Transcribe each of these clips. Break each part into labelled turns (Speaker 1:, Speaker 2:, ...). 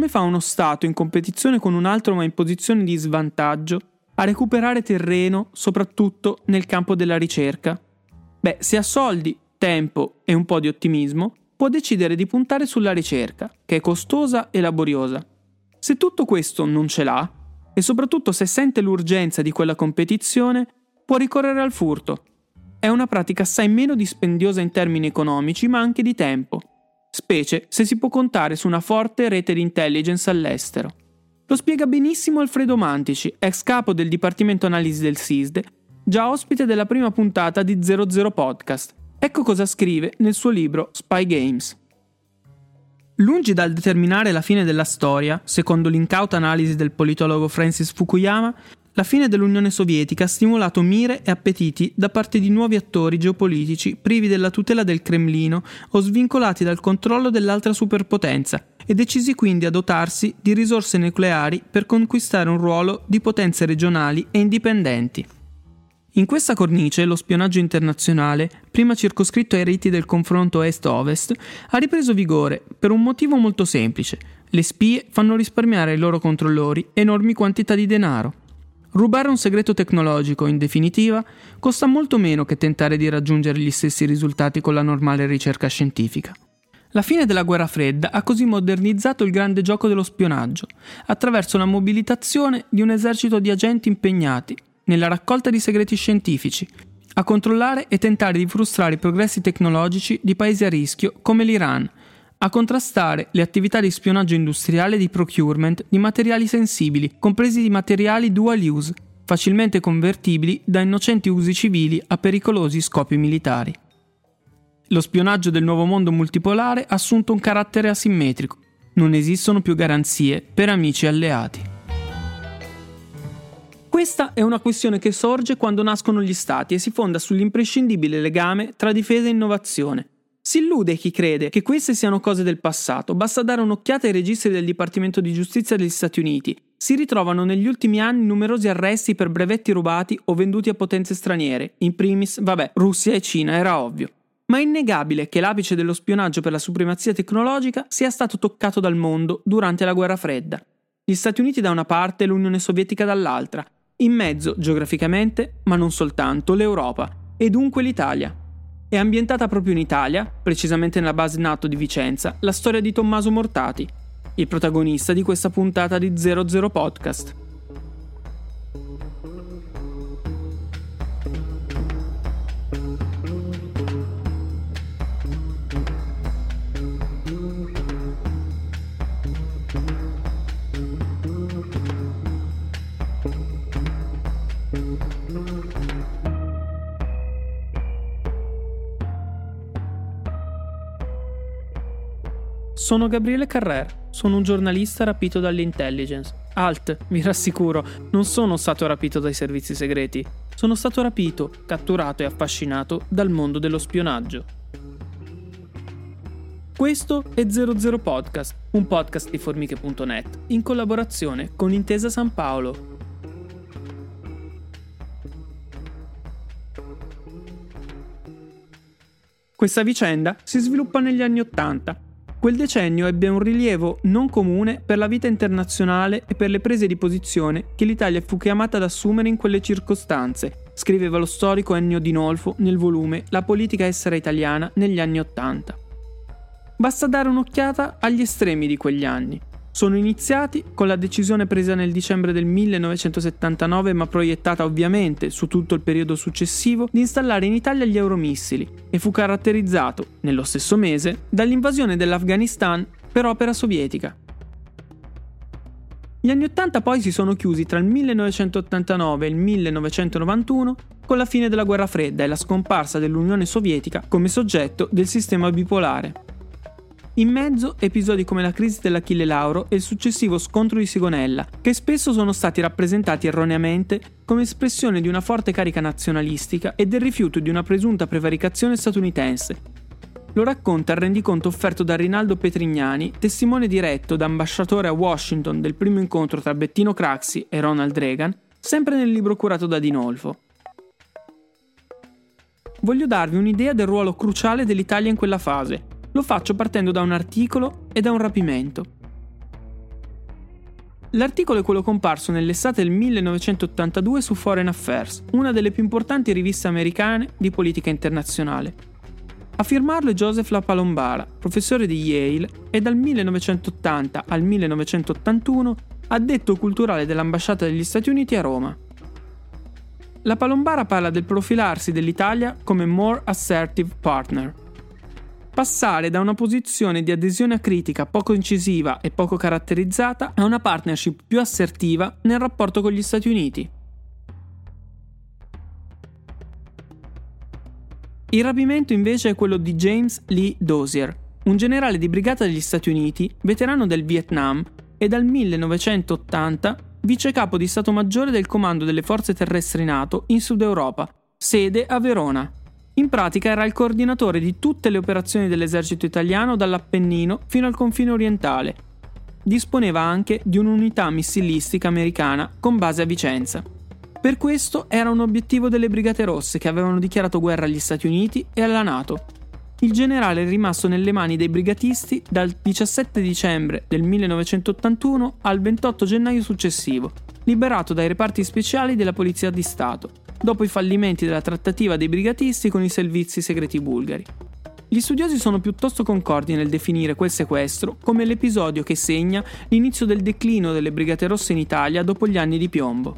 Speaker 1: Come fa uno Stato in competizione con un altro ma in posizione di svantaggio a recuperare terreno, soprattutto nel campo della ricerca? Beh, se ha soldi, tempo e un po' di ottimismo, può decidere di puntare sulla ricerca, che è costosa e laboriosa. Se tutto questo non ce l'ha, e soprattutto se sente l'urgenza di quella competizione, può ricorrere al furto. È una pratica assai meno dispendiosa in termini economici, ma anche di tempo specie se si può contare su una forte rete di intelligence all'estero. Lo spiega benissimo Alfredo Mantici, ex capo del Dipartimento Analisi del SISDE, già ospite della prima puntata di 00 Podcast. Ecco cosa scrive nel suo libro Spy Games. Lungi dal determinare la fine della storia, secondo l'incauta analisi del politologo Francis Fukuyama, la fine dell'Unione Sovietica ha stimolato mire e appetiti da parte di nuovi attori geopolitici privi della tutela del Cremlino o svincolati dal controllo dell'altra superpotenza e decisi quindi a dotarsi di risorse nucleari per conquistare un ruolo di potenze regionali e indipendenti. In questa cornice lo spionaggio internazionale, prima circoscritto ai riti del confronto est-ovest, ha ripreso vigore per un motivo molto semplice. Le spie fanno risparmiare ai loro controllori enormi quantità di denaro. Rubare un segreto tecnologico, in definitiva, costa molto meno che tentare di raggiungere gli stessi risultati con la normale ricerca scientifica. La fine della guerra fredda ha così modernizzato il grande gioco dello spionaggio, attraverso la mobilitazione di un esercito di agenti impegnati nella raccolta di segreti scientifici, a controllare e tentare di frustrare i progressi tecnologici di paesi a rischio come l'Iran, a contrastare le attività di spionaggio industriale e di procurement di materiali sensibili, compresi di materiali dual use, facilmente convertibili da innocenti usi civili a pericolosi scopi militari. Lo spionaggio del nuovo mondo multipolare ha assunto un carattere asimmetrico. Non esistono più garanzie per amici e alleati. Questa è una questione che sorge quando nascono gli stati e si fonda sull'imprescindibile legame tra difesa e innovazione, si illude chi crede che queste siano cose del passato, basta dare un'occhiata ai registri del Dipartimento di Giustizia degli Stati Uniti. Si ritrovano negli ultimi anni numerosi arresti per brevetti rubati o venduti a potenze straniere, in primis, vabbè, Russia e Cina, era ovvio. Ma è innegabile che l'apice dello spionaggio per la supremazia tecnologica sia stato toccato dal mondo durante la guerra fredda. Gli Stati Uniti da una parte e l'Unione Sovietica dall'altra, in mezzo, geograficamente, ma non soltanto, l'Europa, e dunque l'Italia. È ambientata proprio in Italia, precisamente nella base NATO di Vicenza, la storia di Tommaso Mortati, il protagonista di questa puntata di 00 Podcast. Sono Gabriele Carrer, sono un giornalista rapito dall'intelligence. Alt, vi rassicuro, non sono stato rapito dai servizi segreti. Sono stato rapito, catturato e affascinato dal mondo dello spionaggio. Questo è 00 Podcast, un podcast di formiche.net, in collaborazione con Intesa San Paolo. Questa vicenda si sviluppa negli anni Ottanta Quel decennio ebbe un rilievo non comune per la vita internazionale e per le prese di posizione che l'Italia fu chiamata ad assumere in quelle circostanze, scriveva lo storico Ennio Dinolfo nel volume La politica estera italiana negli anni Ottanta. Basta dare un'occhiata agli estremi di quegli anni. Sono iniziati con la decisione presa nel dicembre del 1979 ma proiettata ovviamente su tutto il periodo successivo di installare in Italia gli euromissili e fu caratterizzato, nello stesso mese, dall'invasione dell'Afghanistan per opera sovietica. Gli anni 80 poi si sono chiusi tra il 1989 e il 1991 con la fine della guerra fredda e la scomparsa dell'Unione Sovietica come soggetto del sistema bipolare. In mezzo episodi come la crisi dell'Achille Lauro e il successivo scontro di Sigonella, che spesso sono stati rappresentati erroneamente come espressione di una forte carica nazionalistica e del rifiuto di una presunta prevaricazione statunitense. Lo racconta il rendiconto offerto da Rinaldo Petrignani, testimone diretto da ambasciatore a Washington del primo incontro tra Bettino Craxi e Ronald Reagan, sempre nel libro curato da Dinolfo. Voglio darvi un'idea del ruolo cruciale dell'Italia in quella fase. Lo faccio partendo da un articolo e da un rapimento. L'articolo è quello comparso nell'estate del 1982 su Foreign Affairs, una delle più importanti riviste americane di politica internazionale. A firmarlo è Joseph La Palombara, professore di Yale e dal 1980 al 1981 addetto culturale dell'ambasciata degli Stati Uniti a Roma. La Palombara parla del profilarsi dell'Italia come more assertive partner. Passare da una posizione di adesione critica poco incisiva e poco caratterizzata a una partnership più assertiva nel rapporto con gli Stati Uniti. Il rapimento invece è quello di James Lee Dozier, un generale di brigata degli Stati Uniti, veterano del Vietnam e dal 1980 vice capo di Stato Maggiore del Comando delle Forze Terrestri NATO in Sud Europa, sede a Verona. In pratica era il coordinatore di tutte le operazioni dell'esercito italiano dall'Appennino fino al confine orientale. Disponeva anche di un'unità missilistica americana con base a Vicenza. Per questo era un obiettivo delle Brigate Rosse che avevano dichiarato guerra agli Stati Uniti e alla Nato il generale è rimasto nelle mani dei brigatisti dal 17 dicembre del 1981 al 28 gennaio successivo, liberato dai reparti speciali della Polizia di Stato, dopo i fallimenti della trattativa dei brigatisti con i servizi segreti bulgari. Gli studiosi sono piuttosto concordi nel definire quel sequestro come l'episodio che segna l'inizio del declino delle Brigate Rosse in Italia dopo gli anni di piombo.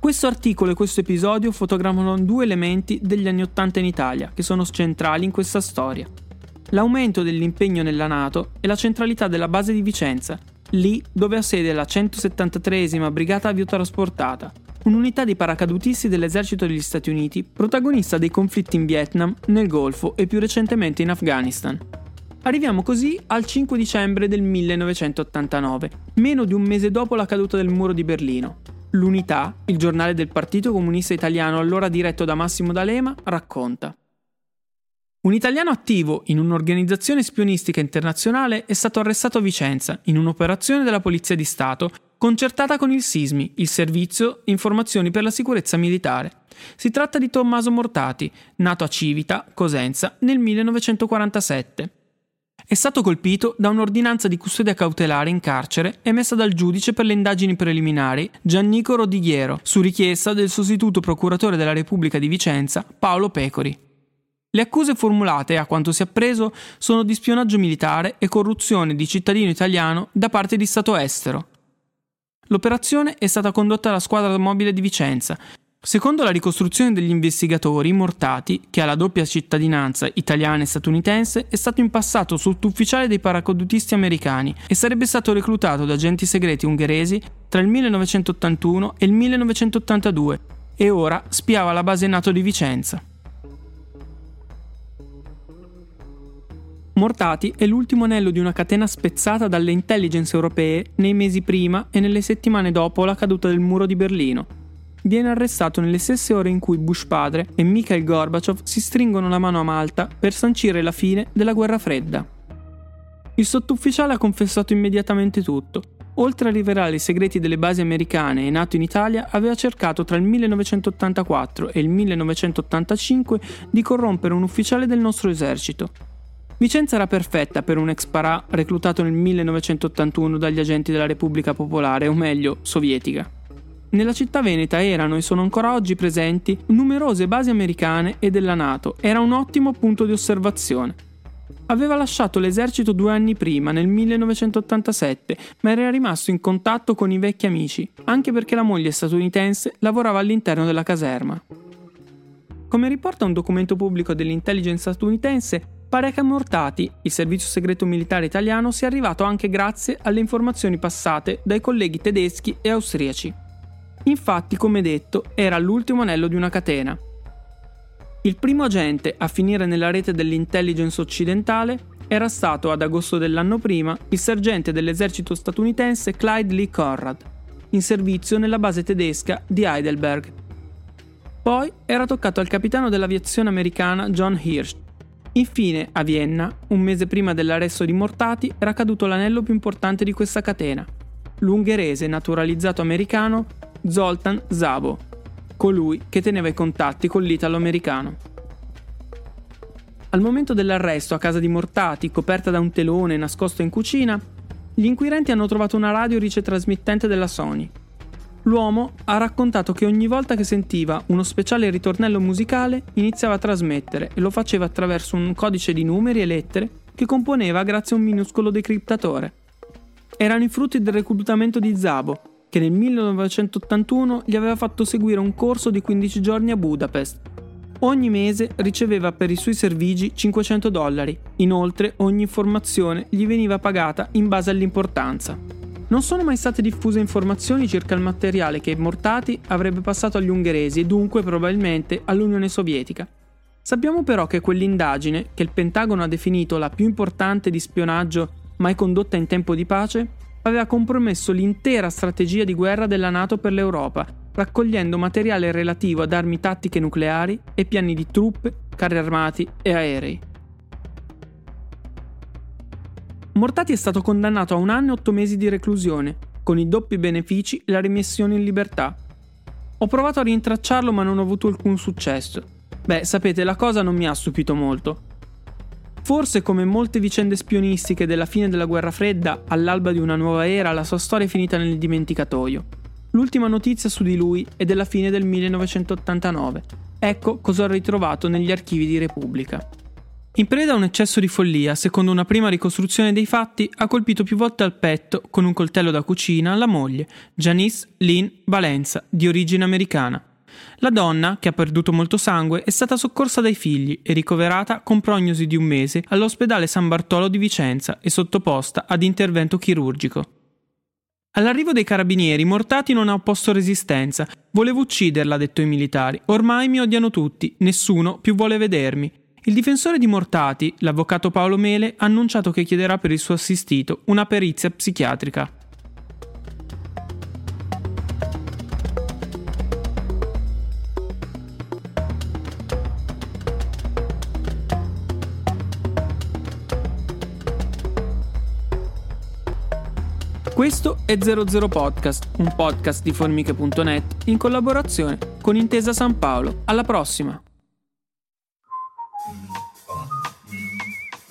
Speaker 1: Questo articolo e questo episodio fotografano due elementi degli anni Ottanta in Italia che sono centrali in questa storia. L'aumento dell'impegno nella Nato e la centralità della base di Vicenza, lì dove ha sede la 173esima Brigata Aviotrasportata, un'unità di paracadutisti dell'esercito degli Stati Uniti, protagonista dei conflitti in Vietnam, nel Golfo e più recentemente in Afghanistan. Arriviamo così al 5 dicembre del 1989, meno di un mese dopo la caduta del muro di Berlino. L'Unità, il giornale del Partito Comunista Italiano allora diretto da Massimo D'Alema, racconta. Un italiano attivo in un'organizzazione spionistica internazionale è stato arrestato a Vicenza in un'operazione della Polizia di Stato concertata con il SISMI, il Servizio Informazioni per la Sicurezza Militare. Si tratta di Tommaso Mortati, nato a Civita, Cosenza, nel 1947. È stato colpito da un'ordinanza di custodia cautelare in carcere emessa dal giudice per le indagini preliminari Giannico Rodighiero, su richiesta del sostituto procuratore della Repubblica di Vicenza Paolo Pecori. Le accuse formulate, a quanto si è appreso, sono di spionaggio militare e corruzione di cittadino italiano da parte di Stato estero. L'operazione è stata condotta dalla squadra mobile di Vicenza, Secondo la ricostruzione degli investigatori, Mortati, che ha la doppia cittadinanza italiana e statunitense, è stato in passato sottufficiale dei paracadutisti americani e sarebbe stato reclutato da agenti segreti ungheresi tra il 1981 e il 1982 e ora spiava la base NATO di Vicenza. Mortati è l'ultimo anello di una catena spezzata dalle intelligence europee nei mesi prima e nelle settimane dopo la caduta del muro di Berlino viene arrestato nelle stesse ore in cui Bush padre e Mikhail Gorbachev si stringono la mano a Malta per sancire la fine della guerra fredda. Il sottufficiale ha confessato immediatamente tutto. Oltre a rivelare i segreti delle basi americane e nato in Italia, aveva cercato tra il 1984 e il 1985 di corrompere un ufficiale del nostro esercito. Vicenza era perfetta per un ex parà reclutato nel 1981 dagli agenti della Repubblica Popolare, o meglio, sovietica. Nella città veneta erano e sono ancora oggi presenti numerose basi americane e della Nato, era un ottimo punto di osservazione. Aveva lasciato l'esercito due anni prima, nel 1987, ma era rimasto in contatto con i vecchi amici, anche perché la moglie statunitense lavorava all'interno della caserma. Come riporta un documento pubblico dell'intelligence statunitense, pare che a Mortati, il servizio segreto militare italiano, sia arrivato anche grazie alle informazioni passate dai colleghi tedeschi e austriaci. Infatti, come detto, era l'ultimo anello di una catena. Il primo agente a finire nella rete dell'intelligence occidentale era stato ad agosto dell'anno prima il sergente dell'esercito statunitense Clyde Lee Conrad, in servizio nella base tedesca di Heidelberg. Poi era toccato al capitano dell'aviazione americana John Hirsch. Infine, a Vienna, un mese prima dell'arresto di Mortati, era caduto l'anello più importante di questa catena, l'ungherese naturalizzato americano Zoltan Zabo, colui che teneva i contatti con l'italo-americano. Al momento dell'arresto a casa di Mortati, coperta da un telone nascosto in cucina, gli inquirenti hanno trovato una radio ricetrasmittente della Sony. L'uomo ha raccontato che ogni volta che sentiva uno speciale ritornello musicale iniziava a trasmettere e lo faceva attraverso un codice di numeri e lettere che componeva grazie a un minuscolo decriptatore. Erano i frutti del reclutamento di Zabo, che nel 1981 gli aveva fatto seguire un corso di 15 giorni a Budapest. Ogni mese riceveva per i suoi servigi 500 dollari, inoltre ogni informazione gli veniva pagata in base all'importanza. Non sono mai state diffuse informazioni circa il materiale che Mortati avrebbe passato agli ungheresi e dunque probabilmente all'Unione Sovietica. Sappiamo però che quell'indagine, che il Pentagono ha definito la più importante di spionaggio mai condotta in tempo di pace, aveva compromesso l'intera strategia di guerra della Nato per l'Europa, raccogliendo materiale relativo ad armi tattiche nucleari e piani di truppe, carri armati e aerei. Mortati è stato condannato a un anno e otto mesi di reclusione, con i doppi benefici e la rimessione in libertà. Ho provato a rintracciarlo ma non ho avuto alcun successo. Beh, sapete, la cosa non mi ha stupito molto. Forse come molte vicende spionistiche della fine della guerra fredda, all'alba di una nuova era, la sua storia è finita nel dimenticatoio. L'ultima notizia su di lui è della fine del 1989. Ecco cosa ho ritrovato negli archivi di Repubblica. In preda a un eccesso di follia, secondo una prima ricostruzione dei fatti, ha colpito più volte al petto, con un coltello da cucina, la moglie, Janice Lynn Valenza, di origine americana, la donna, che ha perduto molto sangue, è stata soccorsa dai figli e ricoverata con prognosi di un mese all'ospedale San Bartolo di Vicenza e sottoposta ad intervento chirurgico. All'arrivo dei carabinieri, Mortati non ha opposto resistenza. Volevo ucciderla, ha detto ai militari. Ormai mi odiano tutti, nessuno più vuole vedermi. Il difensore di Mortati, l'avvocato Paolo Mele, ha annunciato che chiederà per il suo assistito una perizia psichiatrica. Questo è 00 Podcast, un podcast di formiche.net in collaborazione con Intesa San Paolo. Alla prossima!